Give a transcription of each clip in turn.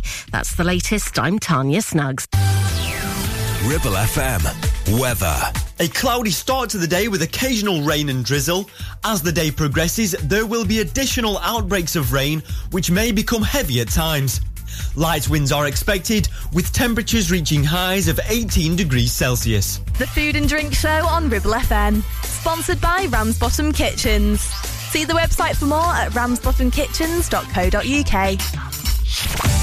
today. That's the latest. I'm Tanya Snuggs. Ribble FM. Weather. A cloudy start to the day with occasional rain and drizzle. As the day progresses, there will be additional outbreaks of rain, which may become heavy at times. Light winds are expected, with temperatures reaching highs of 18 degrees Celsius. The Food and Drink Show on Ribble FM. Sponsored by Ramsbottom Kitchens. See the website for more at ramsbottomkitchens.co.uk.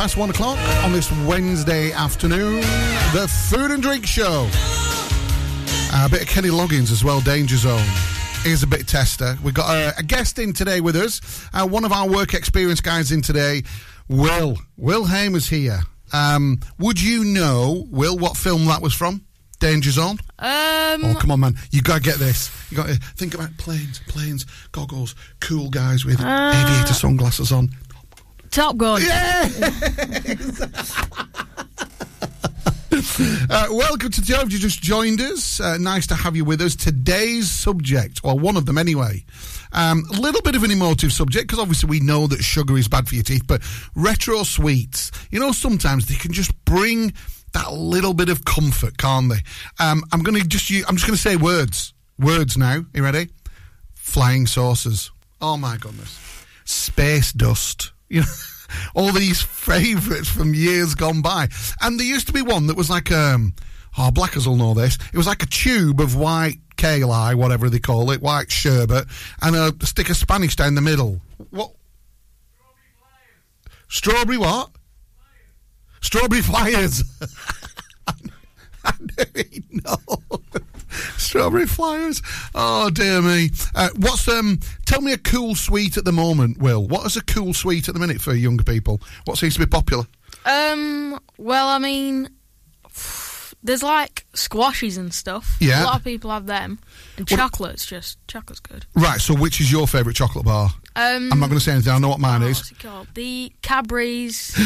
past one o'clock on this Wednesday afternoon. The Food and Drink Show. Uh, a bit of Kenny Loggins as well, Danger Zone. Here's a bit tester. We've got a, a guest in today with us. Uh, one of our work experience guys in today, Will. Will Hamer's here. Um, would you know, Will, what film that was from? Danger Zone? Um, oh, come on, man. you got to get this. you got to think about planes, planes, goggles, cool guys with uh, aviator sunglasses on. Top Gun. Yeah! uh, welcome to the show. If you just joined us, uh, nice to have you with us. Today's subject, well, one of them anyway, um, a little bit of an emotive subject because obviously we know that sugar is bad for your teeth, but retro sweets, you know, sometimes they can just bring that little bit of comfort, can't they? Um, I'm going to just, I'm just going to say words, words now. You ready? Flying saucers. Oh my goodness. Space dust. You know, all these favourites from years gone by. And there used to be one that was like um Oh, Blackers will know this. It was like a tube of white kale, whatever they call it, white sherbet, and a stick of Spanish down the middle. What? Strawberry what? Strawberry flyers. I he'd know. Strawberry flyers. Oh dear me. Uh, what's um? Tell me a cool sweet at the moment, Will. What is a cool sweet at the minute for younger people? What seems to be popular? Um, well, I mean, there's like squashies and stuff. Yeah. A lot of people have them. And What- chocolate's just, chocolate's good. Right. So, which is your favourite chocolate bar? Um, I'm not going to say anything. I know what mine oh, is. what's it called? The Cadbury's,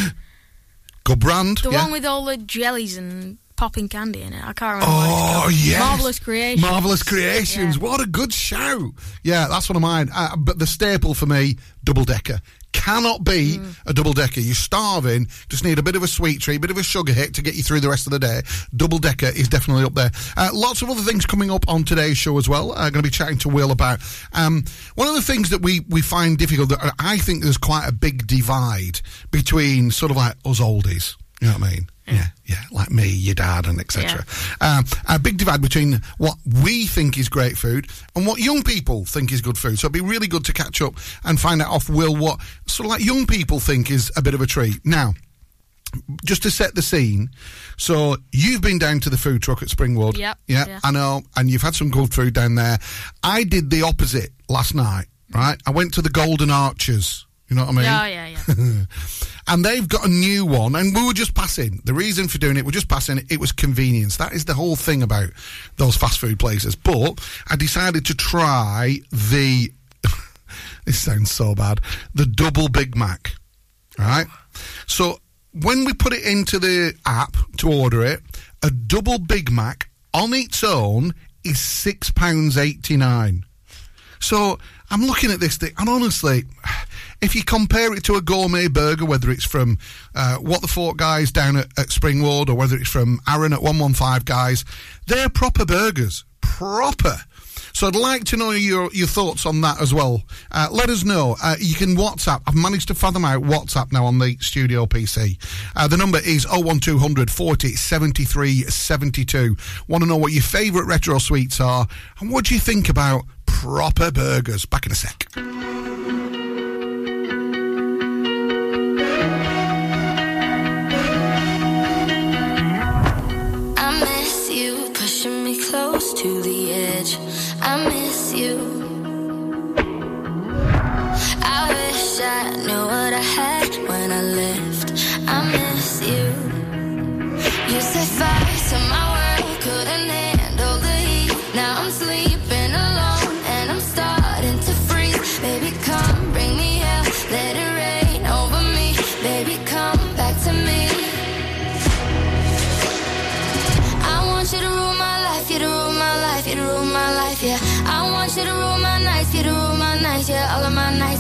Good brand. the yeah. one with all the jellies and popping candy in it. I can't remember Oh yes, Marvelous Creations. Marvelous Creations. Yeah. What a good show! Yeah, that's one of mine. Uh, but the staple for me, double decker. Cannot be Mm. a double decker. You're starving. Just need a bit of a sweet treat, a bit of a sugar hit to get you through the rest of the day. Double decker is definitely up there. Uh, lots of other things coming up on today's show as well. I'm going to be chatting to Will about um, one of the things that we we find difficult. That I think there's quite a big divide between sort of like us oldies. You know what I mean? Yeah, yeah, like me, your dad, and etc. Um, a big divide between what we think is great food and what young people think is good food. So it'd be really good to catch up and find out off Will what sort of like young people think is a bit of a treat. Now, just to set the scene, so you've been down to the food truck at Springwood. Yep, Yeah, yeah. I know, and you've had some good food down there. I did the opposite last night, right? I went to the Golden Archers. You know what I mean? Yeah, yeah, yeah. and they've got a new one, and we were just passing. The reason for doing it, we're just passing. It was convenience. That is the whole thing about those fast food places. But I decided to try the. this sounds so bad. The double Big Mac. All right. So when we put it into the app to order it, a double Big Mac on its own is six pounds eighty nine. So I'm looking at this thing, and honestly, if you compare it to a gourmet burger, whether it's from uh, What the Fork guys down at, at Springwood or whether it's from Aaron at 115 guys, they're proper burgers. Proper. So I'd like to know your, your thoughts on that as well. Uh, let us know. Uh, you can WhatsApp. I've managed to fathom out WhatsApp now on the studio PC. Uh, the number is 01200 40 73 72. Want to know what your favourite retro sweets are and what do you think about proper burgers? Back in a sec.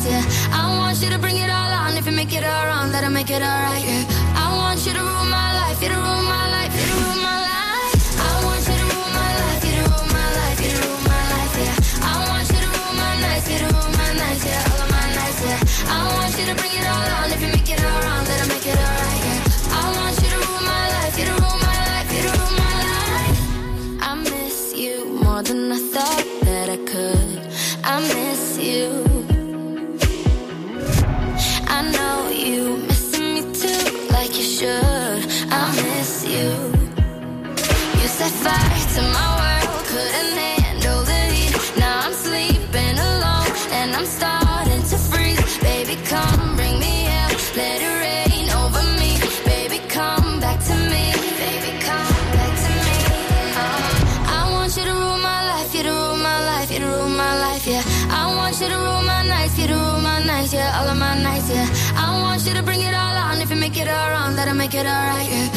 Yeah. I want you to bring it all on. If you make it all wrong, that'll make it alright, yeah. All of my nights, yeah. I want you to bring it all on. If you make it all wrong, that'll make it alright, yeah.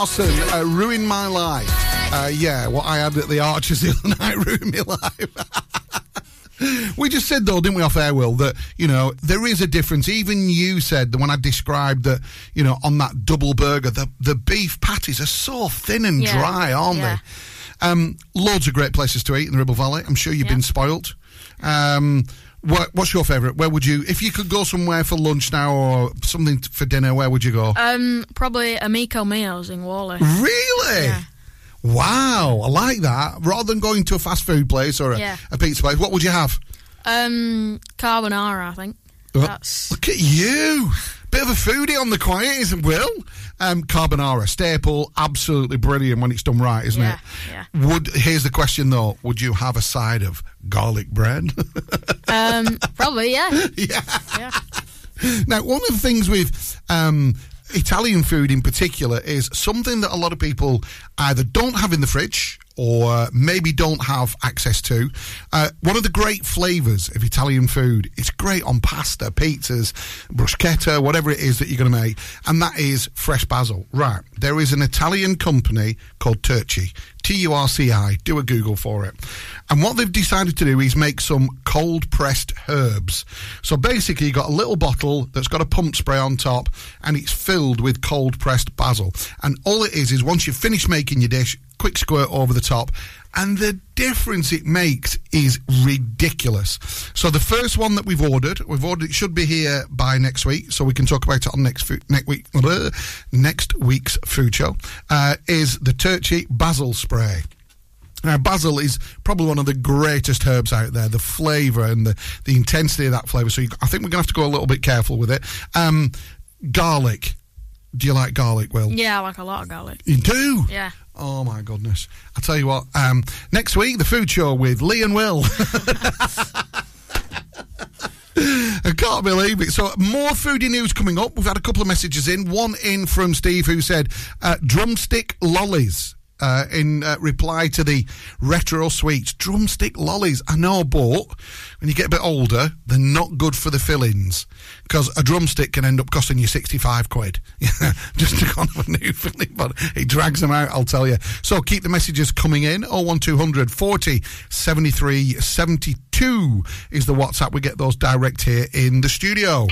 Larson, uh, ruined my life. Uh, yeah, what I had at the Archers the other night ruined my life. we just said though, didn't we, off air, Will, that you know there is a difference. Even you said that when I described that, you know, on that double burger, the the beef patties are so thin and Yeah, dry, aren't yeah. they? Um, loads of great places to eat in the Ribble Valley. I'm sure you've Yeah. been spoilt. Um, what, what's your favourite? Where would you, if you could go somewhere for lunch now or something t- for dinner? Where would you go? Um, probably Amico Mio's in Whalley. Really? Yeah. Wow, I like that. Rather than going to a fast food place or a, Yeah. a pizza place, what would you have? Um, carbonara, I think. Uh, That's Look at you. Bit of a foodie on the quiet, isn't Will? Um, carbonara, staple, absolutely brilliant when it's done right, isn't Yeah, it? yeah. Would here's the question though: Would you have a side of garlic bread? um, probably yeah. yeah. Yeah. Now, one of the things with um, Italian food in particular is something that a lot of people either don't have in the fridge or maybe don't have access to. Uh, one of the great flavours of Italian food, it's great on pasta, pizzas, bruschetta, whatever it is that you're going to make, and that is fresh basil. Right. There is an Italian company called Turci. T-U-R-C-I. Do a Google for it. And what they've decided to do is make some cold pressed herbs. So basically, you've got a little bottle that's got a pump spray on top and it's filled with cold pressed basil. And all it is is once you've finished making your dish, quick squirt over the top. And the difference it makes is ridiculous. So the first one that we've ordered, we've ordered it should be here by next week, so we can talk about it on next food, next week blah, next week's food show. Uh, is the Turci basil spray. Now, basil is probably one of the greatest herbs out there. The flavour and the, the intensity of that flavour. So you, I think we're going to have to go a little bit careful with it. Um, garlic. Do you like garlic, Will? Yeah, I like a lot of garlic. You do? Yeah. Oh my goodness! I tell you what. Um, next week, the food show with Lee and Will. I can't believe it. So, more foodie news coming up. We've had a couple of messages in. One in from Steve who said uh, drumstick lollies. Uh, in uh, reply to the retro sweets, drumstick lollies. I know, but when you get a bit older, they're not good for the fillings because a drumstick can end up costing you 65 quid just to go on a new filling, but it drags them out, I'll tell you. So keep the messages coming in. 01200 40 73 72 is the WhatsApp. We get those direct here in the studio.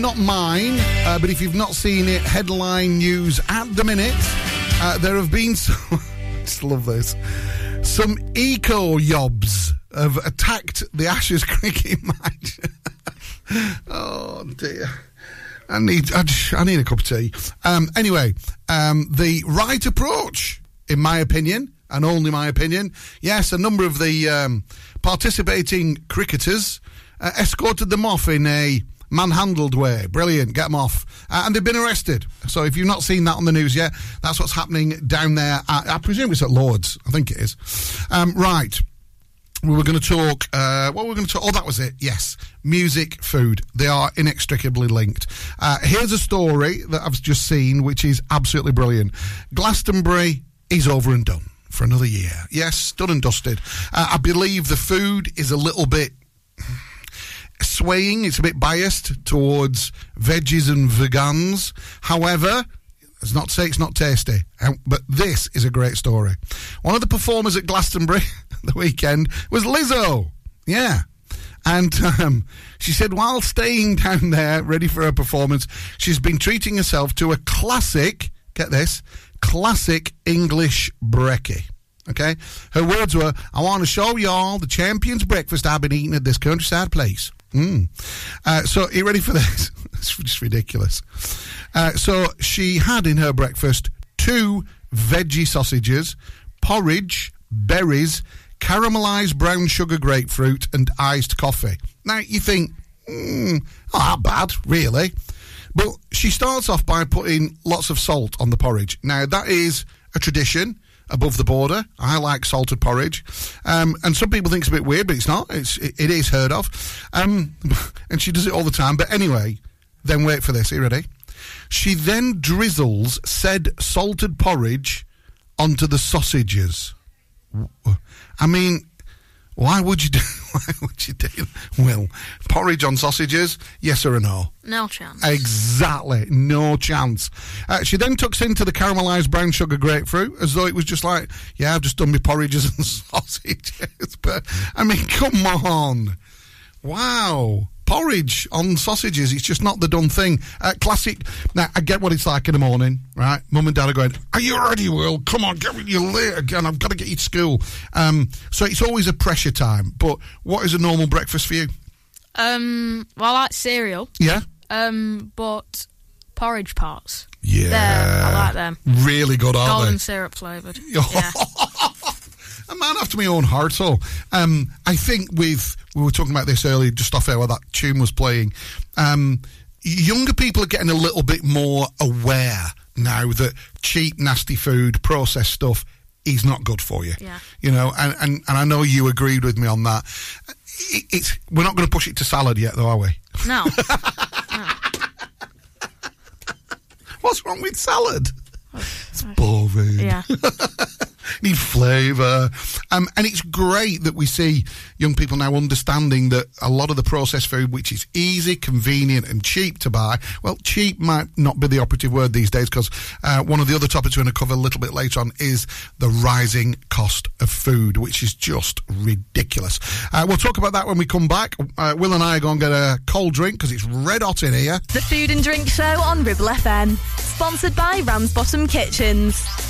Not mine, uh, but if you've not seen it, headline news at the minute. Uh, there have been some. just love this. Some eco yobs have attacked the Ashes cricket match. oh dear. I need I, just, I need a cup of tea. Um, anyway, um, the right approach, in my opinion, and only my opinion, yes, a number of the um, participating cricketers uh, escorted them off in a manhandled way. Brilliant, get them off. Uh, and they've been arrested. So if you've not seen that on the news yet, that's what's happening down there. At, I presume it's at Lords. I think it is. Um, right we were going to talk. Uh, what were we going to talk? Oh, that was it. Yes, music, food. They are inextricably linked. Uh, here's a story that I've just seen, which is absolutely brilliant. Glastonbury is over and done for another year. Yes, done and dusted. Uh, I believe the food is a little bit swaying. It's a bit biased towards veggies and vegans. However, it's not say it's not tasty, um, but this is a great story. One of the performers at Glastonbury the weekend was Lizzo. Yeah. And um, she said while staying down there, ready for her performance, she's been treating herself to a classic, get this, classic English brekkie. Okay? Her words were, I want to show y'all the champion's breakfast I've been eating at this countryside place. Mm. Uh, so, are you ready for this? it's just ridiculous. Uh, so, she had in her breakfast two veggie sausages, porridge, berries, caramelized brown sugar grapefruit, and iced coffee. Now, you think, mm, not bad, really. But she starts off by putting lots of salt on the porridge. Now, that is a tradition above the border. I like salted porridge. Um, and some people think it's a bit weird, but it's not. It's, it, it is heard of. Um, and she does it all the time. But anyway, then wait for this. Are you ready? She then drizzles said salted porridge onto the sausages. I mean, why would you do? Why would you do? Well, porridge on sausages? Yes or no? No chance. Exactly, no chance. Uh, she then tucks into the caramelised brown sugar grapefruit as though it was just like, yeah, I've just done my porridges and sausages. But I mean, come on, wow porridge on sausages. It's just not the done thing. Uh, classic. Now, I get what it's like in the morning, right? Mum and dad are going, Are you ready, Will? Come on, get with You're late again. I've got to get you to school. Um, so it's always a pressure time. But what is a normal breakfast for you? Um, well, I like cereal. Yeah? Um, but porridge parts. Yeah. I like them. Really good, aren't Golden they? syrup flavoured. Yeah. A man after my own heart. So, um, I think with we were talking about this earlier, just off air while that tune was playing. Um, younger people are getting a little bit more aware now that cheap, nasty food, processed stuff is not good for you. Yeah. You know, and, and, and I know you agreed with me on that. It, it's we're not going to push it to salad yet, though, are we? No. What's wrong with salad? It's boring. yeah. need flavour. Um, and it's great that we see young people now understanding that a lot of the processed food, which is easy, convenient, and cheap to buy, well, cheap might not be the operative word these days because uh, one of the other topics we're going to cover a little bit later on is the rising cost of food, which is just ridiculous. Uh, we'll talk about that when we come back. Uh, Will and I are going to get a cold drink because it's red hot in here. The Food and Drink Show on Ribble FM. Sponsored by Ramsbottom Kitchens.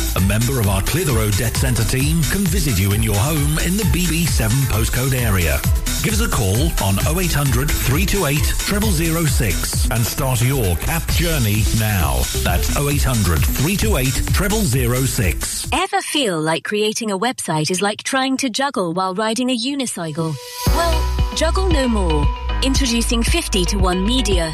A member of our Clitheroe Debt Centre team can visit you in your home in the BB7 postcode area. Give us a call on 0800 328 0006 and start your CAP journey now. That's 0800 328 0006. Ever feel like creating a website is like trying to juggle while riding a unicycle? Well, juggle no more. Introducing 50 to 1 Media.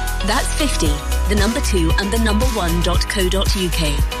That's 50, the number 2 and the number 1.co.uk.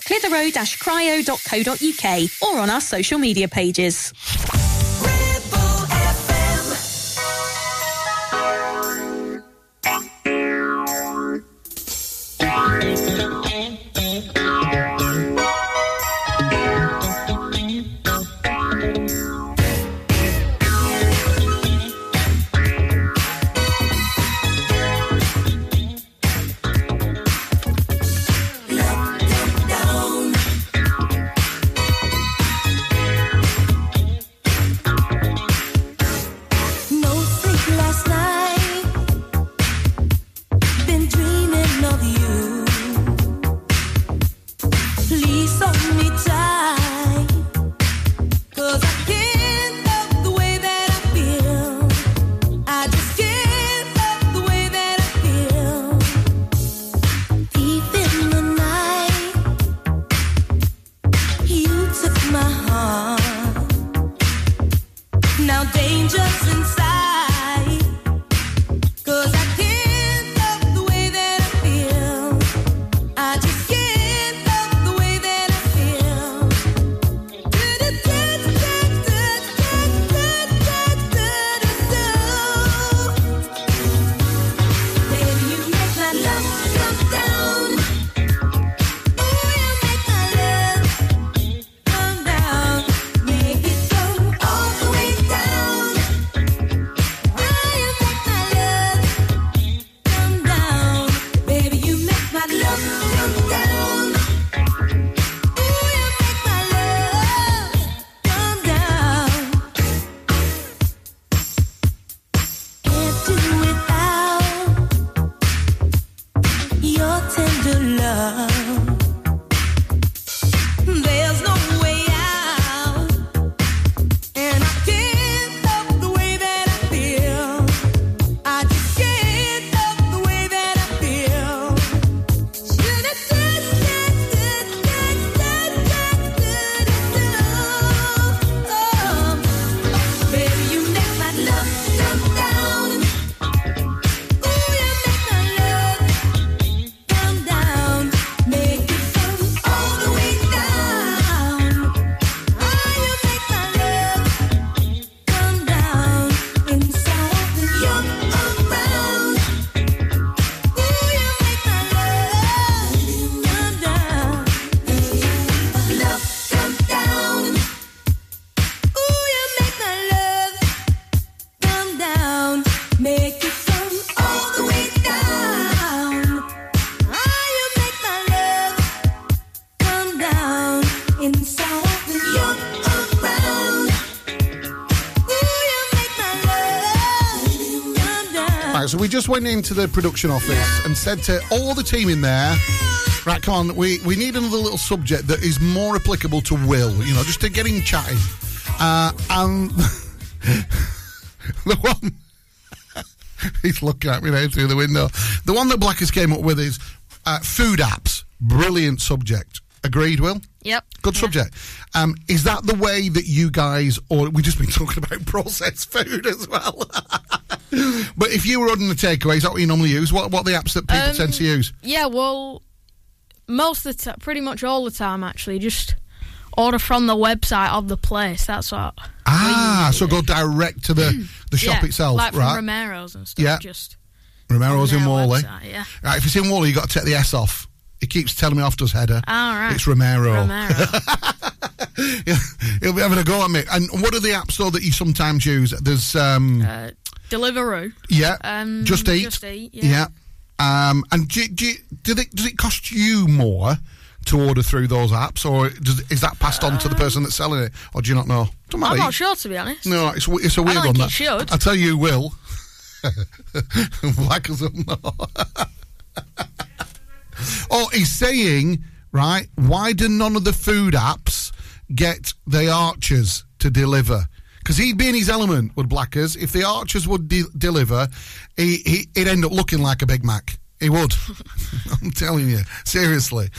clitheroe-cryo.co.uk or on our social media pages. Into the production office and said to all the team in there, right, come on, we, we need another little subject that is more applicable to Will, you know, just to get him chatting. Uh, and the one, he's looking at me now through the window. The one that Blackers came up with is uh, food apps. Brilliant subject. Agreed, Will? Yep. Good subject. Um, is that the way that you guys, or we've just been talking about processed food as well? but if you were ordering the takeaway, is that what you normally use? What what are the apps that people Um, tend to use? Yeah, well, most of the time, pretty much all the time, actually, just order from the website of the place. That's what. Ah, so go direct to the the shop yeah, itself, like from right? Romero's and stuff. Yeah. Just Romero's in their Whalley. website, yeah. Right, if it's in Whalley, you got to take the S off. He keeps telling me off to his header. All right. It's Romero. Romero. Yeah, He'll be having a go at me. And what are the apps though that you sometimes use? There's um uh, Deliveroo. yeah, Um, Just Eat. Just Eat, yeah. Um, and do, do, do they, does it cost you more to order through those apps, or does, is that passed on to the person that's selling it, or do you not know? Don't matter. I'm not sure, to be honest. No, it's it's a I weird don't one. think that. should. I tell you, who will. Black as a Oh, he's saying right. Why do none of the food apps get the archers to deliver? Because he'd be in his element with Blackers. If the archers would de- deliver, he, he, he'd end up looking like a Big Mac. He would. I'm telling you, seriously.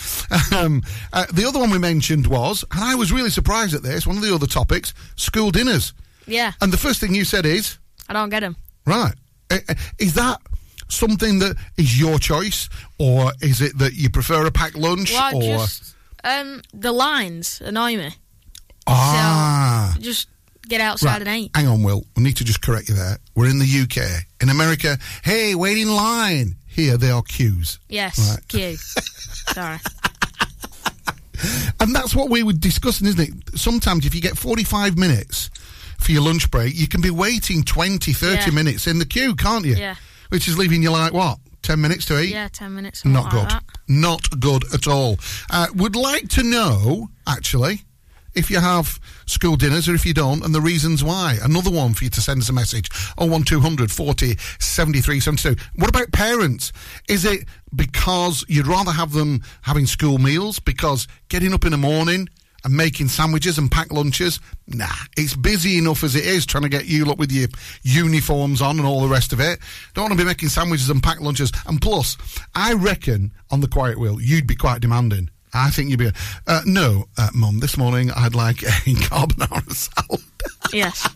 Um, uh, the other one we mentioned was, and I was really surprised at this, one of the other topics, school dinners. Yeah, And the first thing you said is, I don't get them. right, uh, uh, is that something that is your choice, or is it that you prefer a packed lunch, Well, or just um, the lines annoy me. ah? Just get outside and eat. Hang on, Will. We need to just correct you there. We're in the UK. In America, hey, wait in line. Here they are queues. Yes, Right. queue. Sorry. And that's what we were discussing, isn't it? Sometimes if you get 45 minutes for your lunch break, you can be waiting 20, 30 Yeah. minutes in the queue, can't you? Yeah. Which is leaving you like, what, 10 minutes to eat? Yeah, ten minutes. Not like good. that. Not good at all. Uh, would like to know, actually, if you have school dinners or if you don't, and the reasons why. Another one for you to send us a message. 01200 40 73 72. What about parents? Is it because you'd rather have them having school meals? Because getting up in the morning and making sandwiches and packed lunches? Nah, it's busy enough as it is trying to get you up with your uniforms on and all the rest of it. Don't want to be making sandwiches and packed lunches. And plus, I reckon on the quiet Will, you'd be quite demanding. I think you'd be. Uh, no, uh, Mum, this morning I'd like a carbonara salad. Yes.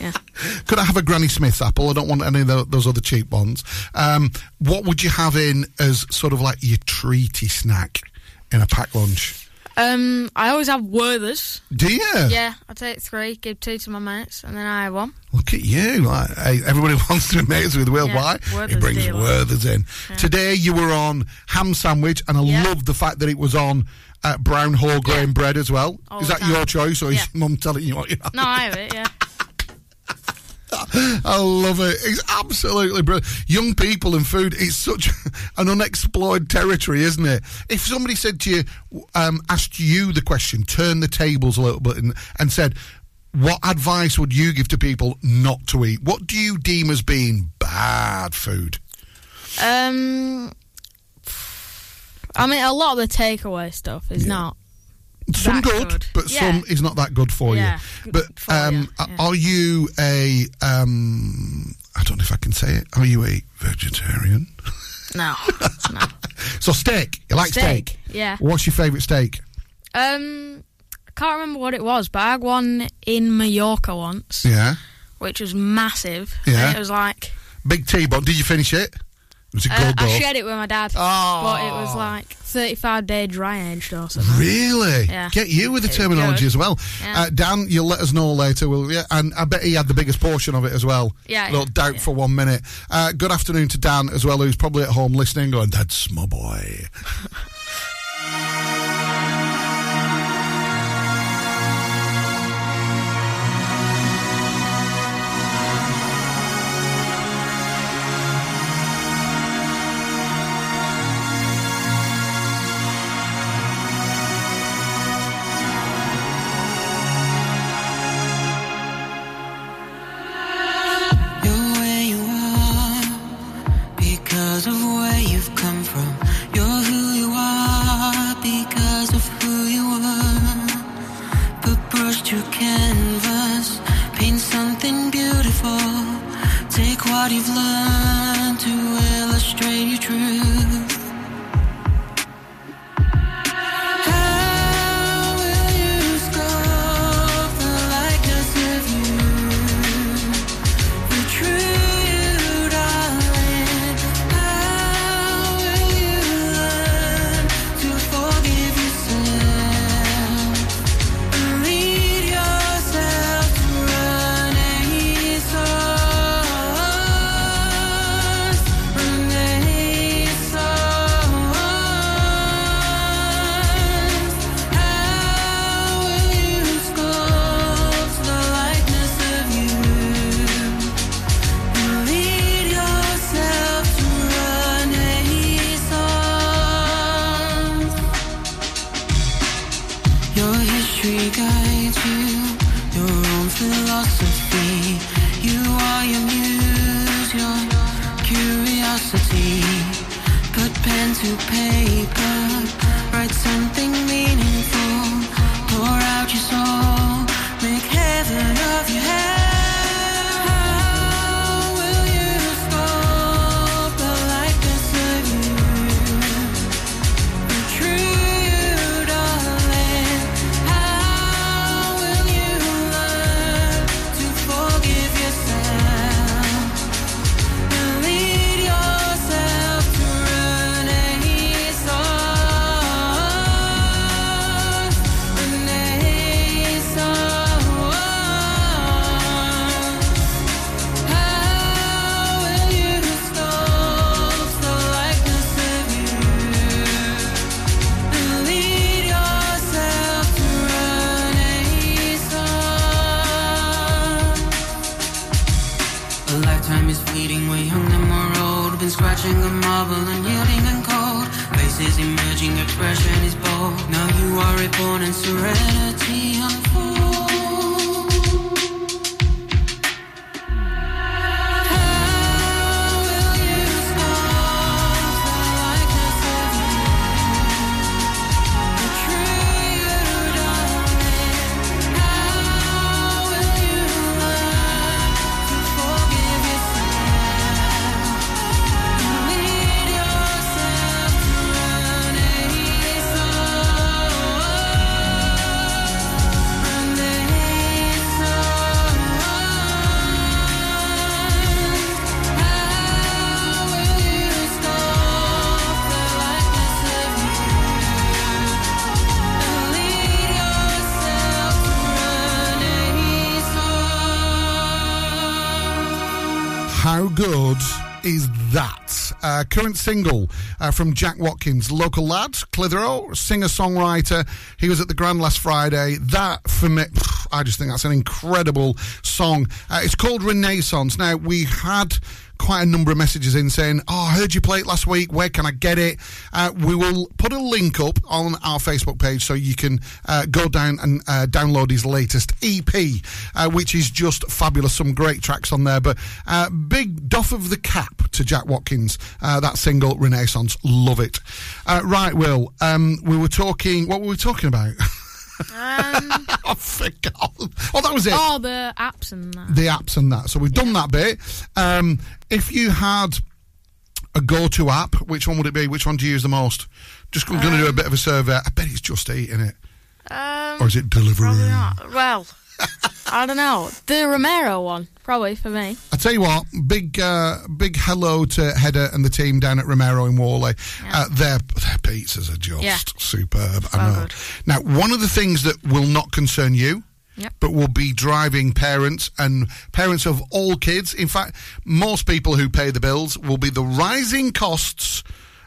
Yeah. Could I have a Granny Smith apple? I don't want any of tho- those other cheap ones. Um, what would you have in as sort of like your treaty snack in a packed lunch? Um, I always have Werthers. Do you? Yeah, I take three, give two to my mates, and then I have one. Look at you. Like, hey, everybody wants to be mates with Will. Yeah, Why? He brings deal. Werthers in. Today you were on ham sandwich, and I Yeah. love the fact that it was on uh, brown whole grain Yeah. bread as well. All is that time. your choice, or Yeah. is mum telling you what you have? No, I have it. Yeah. I love it. It's absolutely brilliant. Young people and food, it's such an unexplored territory, isn't it? If somebody said to you, um, asked you the question, turn the tables a little bit and, and said, what advice would you give to people not to eat? What do you deem as being bad food? Um, I mean, a lot of the takeaway stuff is not. Some that good, but Yeah. some is not that good for Yeah, you. But for um, you, yeah. are you a, um, I don't know if I can say it, are you a vegetarian? No. no. So steak, you like steak? Steak, yeah. What's your favourite steak? Um, I can't remember what it was, but I had one in Mallorca once, Yeah. which was massive. Yeah. It was like Big T-bone. Did you finish it? It was a uh, I though. shared it with my dad, Oh. but it was like 35 day dry aged or something. Really? Yeah. Get you with the terminology as well. Yeah. Uh, Dan, you'll let us know later. Will you? And I bet he had the biggest portion of it as well. Yeah, Little yeah, doubt yeah. for one minute. Uh, good afternoon to Dan as well, who's probably at home listening, going, "That's my boy." Take what current single uh, from Jack Watkins, local lad, Clitheroe, singer songwriter. He was at the Grand last Friday. That, for me, I just think that's an incredible song. Uh, it's called Renaissance. Now, we had quite a number of messages in saying, Oh, I heard you play it last week. Where can I get it? Uh, we will put a link up on our Facebook page so you can uh, go down and uh, download his latest EP, uh, which is just fabulous. Some great tracks on there. But uh, big doff of the cap to Jack Watkins, uh, that single, Renaissance. Love it. Right, Will, um, we were talking, what were we talking about? Um, I forgot. Oh, that was it oh, the apps and that. the apps and that. So we've done that bit. Um, if you had a go-to app, which one would it be? Which one do you use the most? Just going to do a bit of a survey. I bet it's Just Eat, isn't it? Um, Or is it Deliveroo? Not. Well, I don't know. The Romero one, probably for me. I tell you what, big uh, big hello to Hedda and the team down at Romero in Whalley. Uh, their their pizzas are just Yeah. superb. So I know. good. Now, one of the things that will not concern you, Yep. but will be driving parents and parents of all kids. In fact, most people who pay the bills will be the rising costs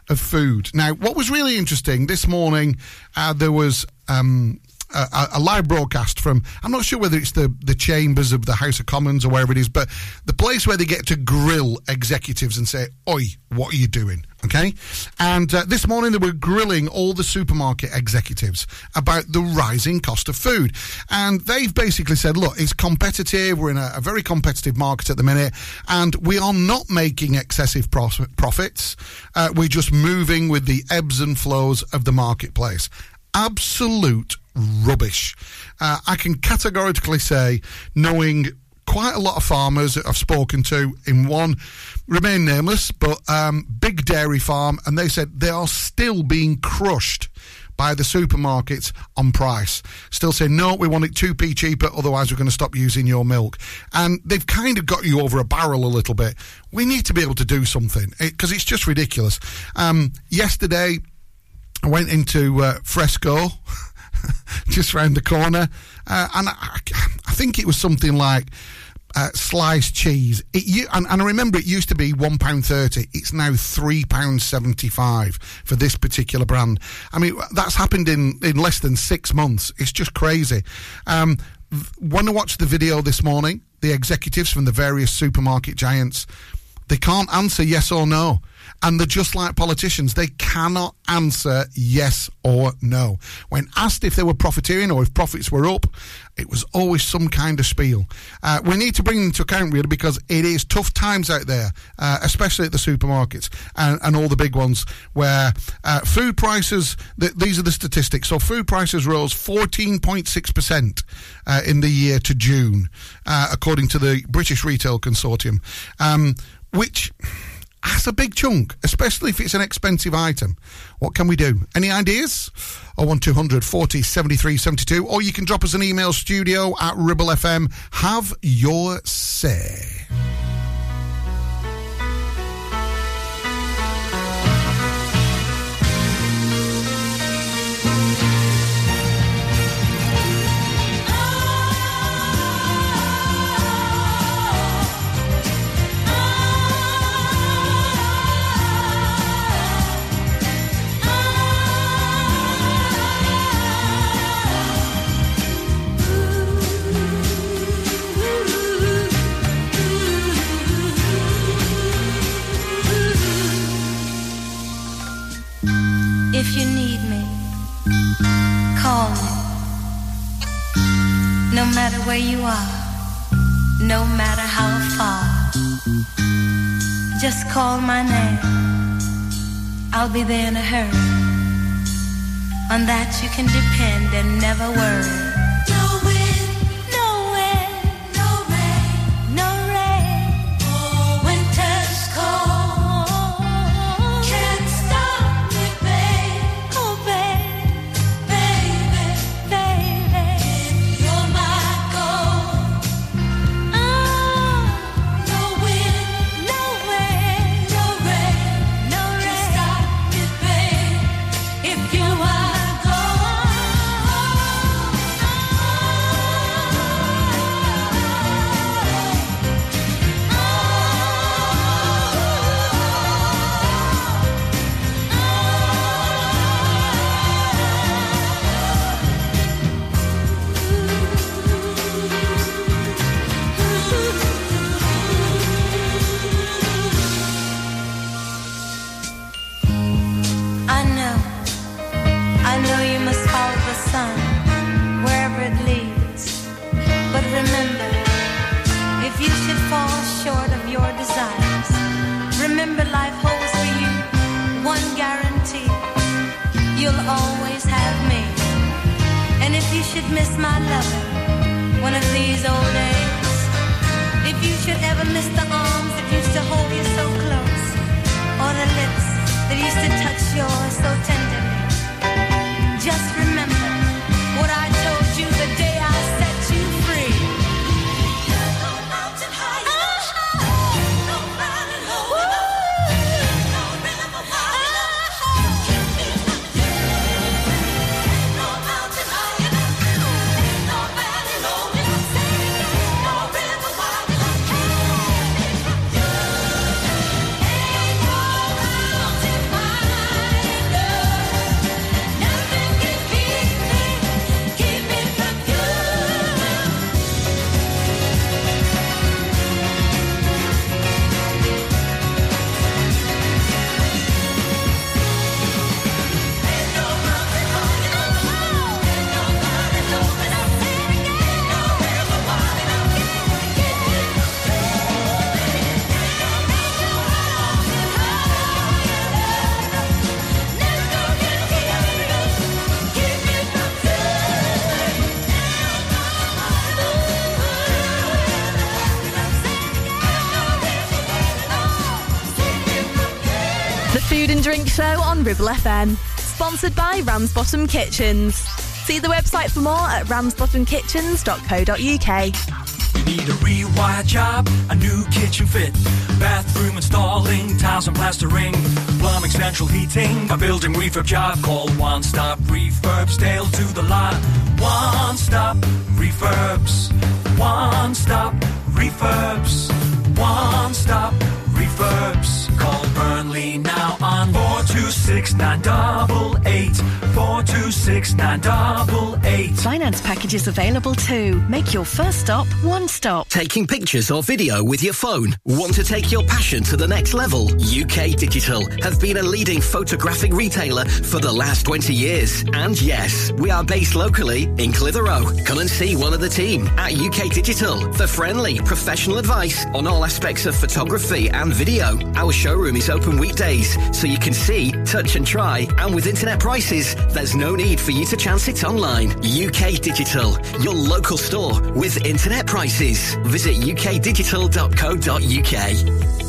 of food. Now, what was really interesting this morning, uh, there was. Um, a, a- live broadcast from I'm not sure whether it's the the chambers of the House of Commons or wherever it is, but the place where they get to grill executives and say, "Oi, what are you doing?" Okay, and uh, this morning they were grilling all the supermarket executives about the rising cost of food, and they've basically said, "Look, it's competitive. We're in a, a very competitive market at the minute, and we are not making excessive pros- profits. Uh, we're just moving with the ebbs and flows of the marketplace." Absolute rubbish. Uh, I can categorically say, knowing quite a lot of farmers that I've spoken to in one, remain nameless, but um, big dairy farm, and they said they are still being crushed by the supermarkets on price. Still saying, no, we want it 2p cheaper, otherwise we're going to stop using your milk. And they've kind of got you over a barrel a little bit. We need to be able to do something because it's just ridiculous. Um, yesterday, I went into uh, Fresco, just round the corner, uh, and I, I think it was something like uh, sliced cheese. It, and, and I remember it used to be one pound thirty. It's now three pounds seventy five for this particular brand. I mean, that's happened in in less than six months. It's just crazy. Um, when I watched the video this morning, the executives from the various supermarket giants They can't answer yes or no. And they're just like politicians. They cannot answer yes or no. When asked if they were profiteering or if profits were up, it was always some kind of spiel. Uh, we need to bring them to account, really, because it is tough times out there, uh, especially at the supermarkets and, and all the big ones, where uh, food prices, th- these are the statistics. So food prices rose 14.6% uh, in the year to June, uh, according to the British Retail Consortium, um, which that's a big chunk, especially if it's an expensive item. What can we do? Any ideas? Oh, 1200 40 73 72, or you can drop us an email studio at Ribble FM. Have your say. Matter where you are, no matter how far, just call my name. I'll be there in a hurry. On that you can depend and never worry. On Ribble FM. Sponsored by Ramsbottom Kitchens. See the website for more at ramsbottomkitchens.co.uk. You need a rewire job, a new kitchen fit, bathroom installing, tiles and plastering, plumbing, central heating, a building refurb job. Call One Stop Refurbs, Dale to the lot. One Stop Refurbs, One Stop Refurbs, One Stop Refurbs. Call Burnley now on 426 988 426 0126988. Finance packages available too. Make your first stop one stop. Taking pictures or video with your phone? Want to take your passion to the next level? UK Digital have been a leading photographic retailer for the last 20 years. And yes, we are based locally in Clitheroe. Come and see one of the team at UK Digital for friendly, professional advice on all aspects of photography and video. Our showroom is open weekdays, so you can see, touch and try. And with internet prices, there's no need for you to chance it online. UK Digital, your local store with internet prices. Visit ukdigital.co.uk.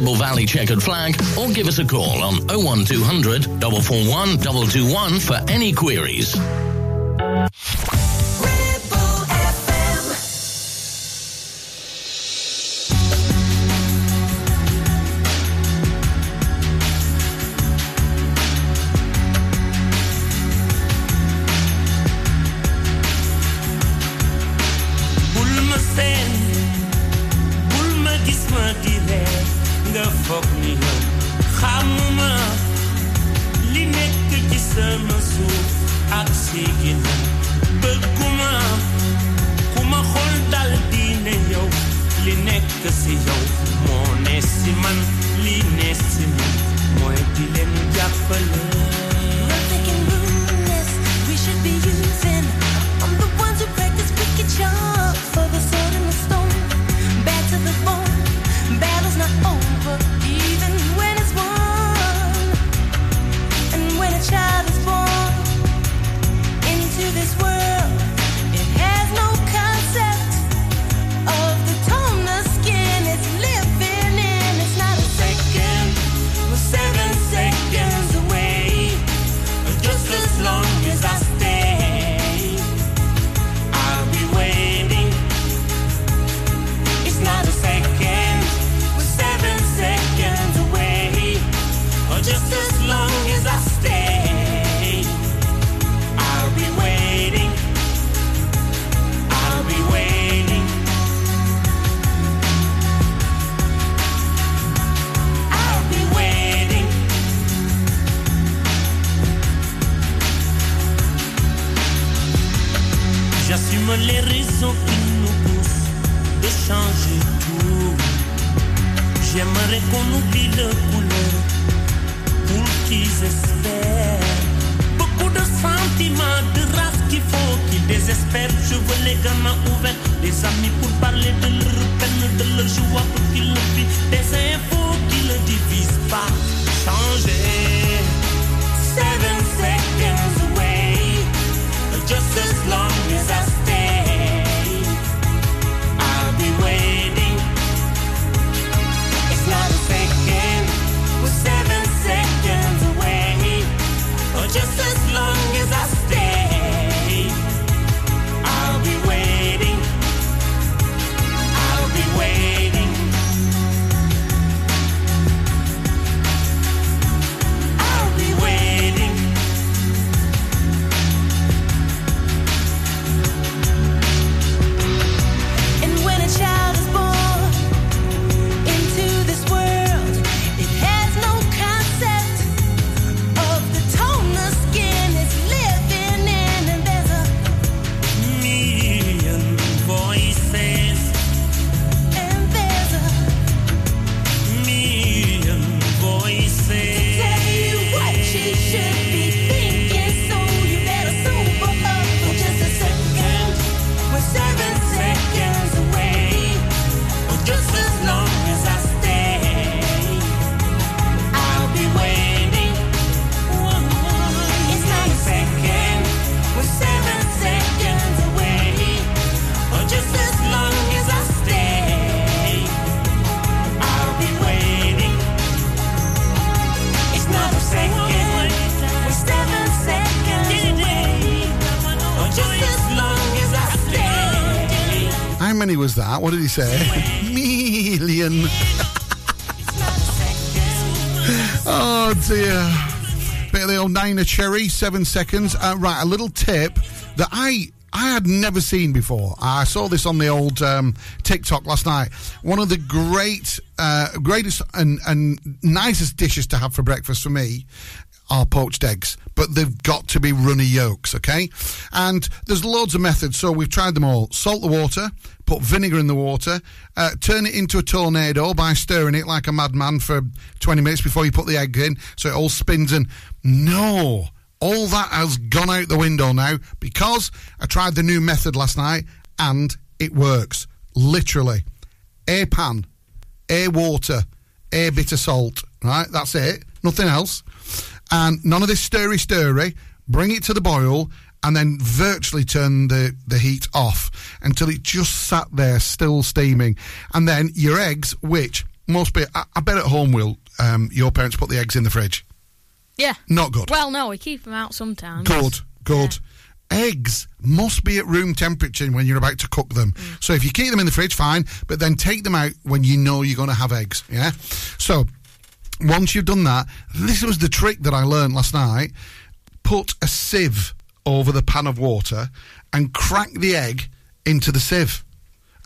Valley Checkered Flag or give us a call on 01200 441 221 for any queries. What did he say? Million. oh dear. Bit of the old Neneh Cherry, seven seconds. Uh, right, a little tip that I I had never seen before. I saw this on the old um, TikTok last night. One of the great, uh, greatest and, and nicest dishes to have for breakfast for me are poached eggs, but they've got to be runny yolks, okay? And there's loads of methods, so we've tried them all. Salt the water, put vinegar in the water, uh, turn it into a tornado by stirring it like a madman for 20 minutes before you put the egg in, so it all spins and no, all that has gone out the window now because I tried the new method last night and it works. Literally. A pan, a water, a bit of salt, right? That's it. Nothing else. And none of this stirry stirry. Bring it to the boil and then virtually turn the, the heat off until it just sat there still steaming. And then your eggs, which most be, I, I bet at home will, um, your parents put the eggs in the fridge. Yeah. Not good. Well, no, we keep them out sometimes. Good, good. Eggs must be at room temperature when you're about to cook them. So if you keep them in the fridge, fine, but then take them out when you know you're going to have eggs. Yeah. So once you've done that, this was the trick that I learned last night. Put a sieve over the pan of water and crack the egg into the sieve.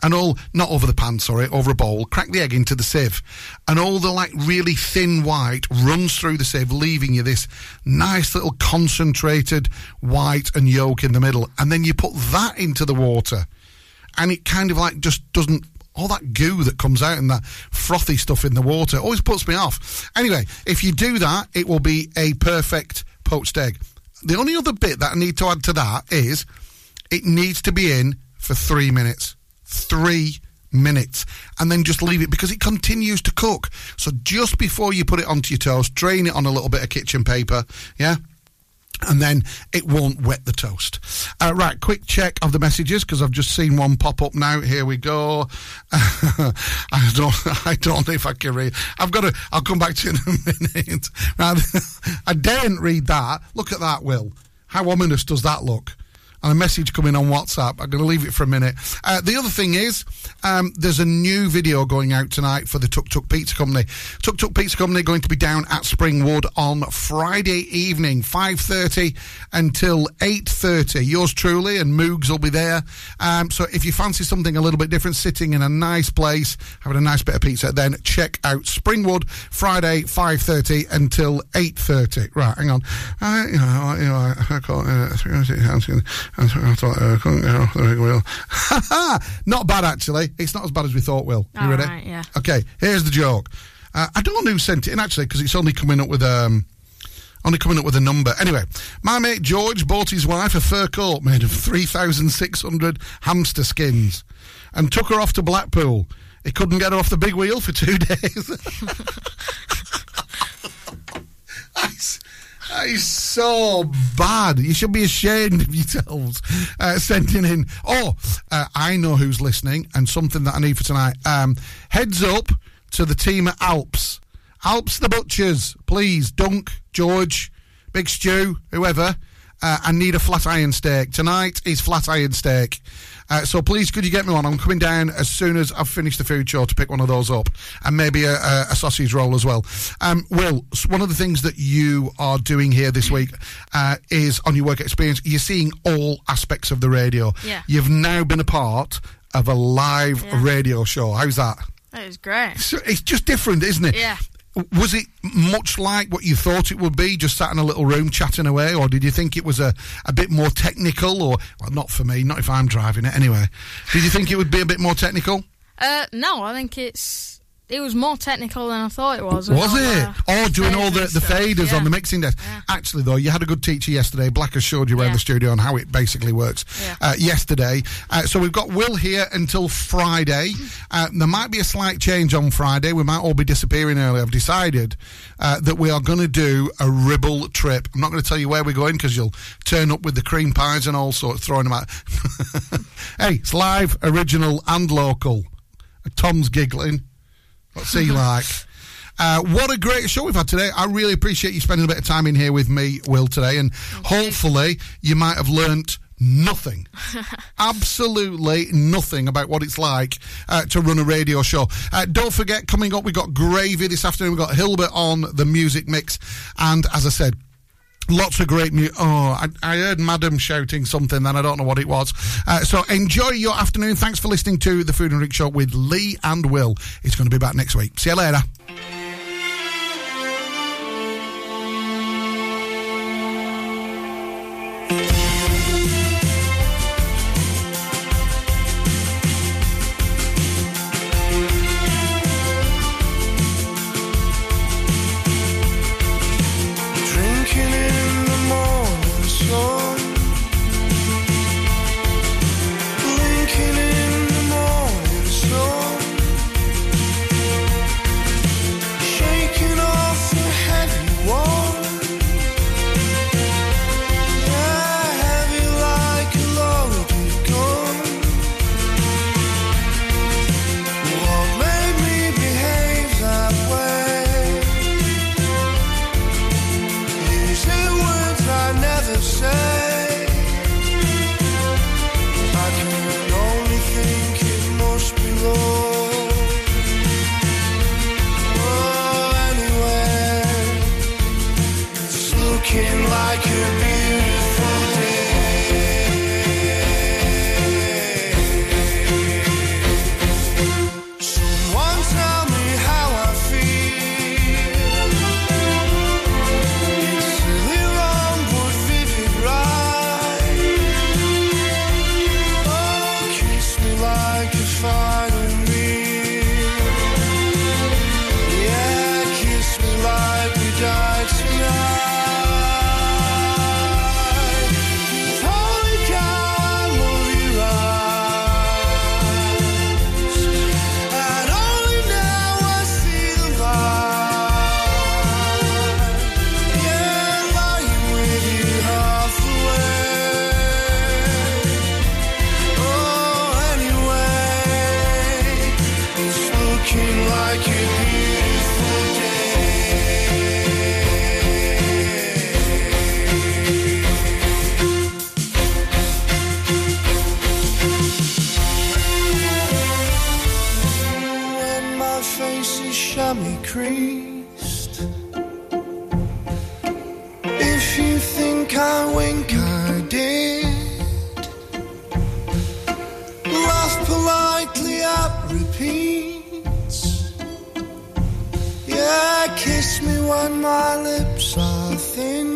And all, not over the pan, sorry, over a bowl, crack the egg into the sieve. And all the like really thin white runs through the sieve, leaving you this nice little concentrated white and yolk in the middle. And then you put that into the water. And it kind of like just doesn't all that goo that comes out and that frothy stuff in the water always puts me off. Anyway, if you do that, it will be a perfect poached egg. The only other bit that I need to add to that is it needs to be in for three minutes. Three minutes. And then just leave it because it continues to cook. So just before you put it onto your toast, drain it on a little bit of kitchen paper. Yeah and then it won't wet the toast. Uh, right, quick check of the messages because I've just seen one pop up now. Here we go. I don't, I don't know if I can read. I've got to. I'll come back to you in a minute. I daren't read that. Look at that, Will. How ominous does that look? And a message coming on WhatsApp. I'm going to leave it for a minute. Uh, the other thing is, um, there's a new video going out tonight for the Tuk Tuk Pizza Company. Tuk Tuk Pizza Company going to be down at Springwood on Friday evening, 5.30 until 8.30. Yours truly and Moogs will be there. Um, so if you fancy something a little bit different, sitting in a nice place, having a nice bit of pizza, then check out Springwood, Friday, 5.30 until 8.30. Right, hang on. Uh, you know, you know, I call it, uh, I thought uh, I couldn't get off the big wheel. not bad, actually. It's not as bad as we thought, Will. You All ready? right, yeah. Okay, here's the joke. Uh, I don't know who sent it in, actually, because it's only coming up with um, only coming up with a number. Anyway, my mate George bought his wife a fur coat made of 3,600 hamster skins and took her off to Blackpool. He couldn't get her off the big wheel for two days. that is so bad. You should be ashamed of yourselves uh, sending in. Oh, uh, I know who's listening, and something that I need for tonight. Um, heads up to the team at Alps. Alps the Butchers, please. Dunk, George, Big Stew, whoever. Uh, I need a flat iron steak. Tonight is flat iron steak. Uh, so please, could you get me one? I'm coming down as soon as I've finished the food show to pick one of those up, and maybe a, a, a sausage roll as well. Um, Will, one of the things that you are doing here this week uh, is on your work experience. You're seeing all aspects of the radio. Yeah. You've now been a part of a live Yeah. radio show. How's that? That is great. So it's just different, isn't it? Yeah. Was it much like what you thought it would be, just sat in a little room chatting away, or did you think it was a, a bit more technical? Or well, not for me, not if I'm driving it anyway. Did you think it would be a bit more technical? Uh, no, I think it's it was more technical than I thought it was. Was it? the Oh, doing all the, faders the faders Yeah. on the mixing desk. Actually, though, you had a good teacher yesterday. Black has showed you around Yeah. the studio on how it basically works Yeah. uh, yesterday. Uh, so we've got Will here until Friday. Uh, there might be a slight change on Friday. We might all be disappearing early. I've decided uh, that we are going to do a Ribble trip. I'm not going to tell you where we're going because you'll turn up with the cream pies and all sorts, throwing them out. hey, it's live, original, and local. Tom's giggling. What's he like? Uh, what a great show we've had today. I really appreciate you spending a bit of time in here with me, Will, today. And hopefully, you might have learnt nothing. Absolutely nothing about what it's like uh, to run a radio show. Uh, don't forget, coming up, we've got Gravy this afternoon. We've got Hilbert on the music mix. And as I said, Lots of great music. Oh, I, I heard Madam shouting something, then I don't know what it was. Uh, so enjoy your afternoon. Thanks for listening to the Food and Drink Show with Lee and Will. It's going to be back next week. See you later. Kiss me when my lips are thin.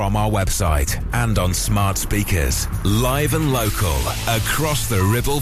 From our website and on smart speakers. Live and local across the Ribble Valley.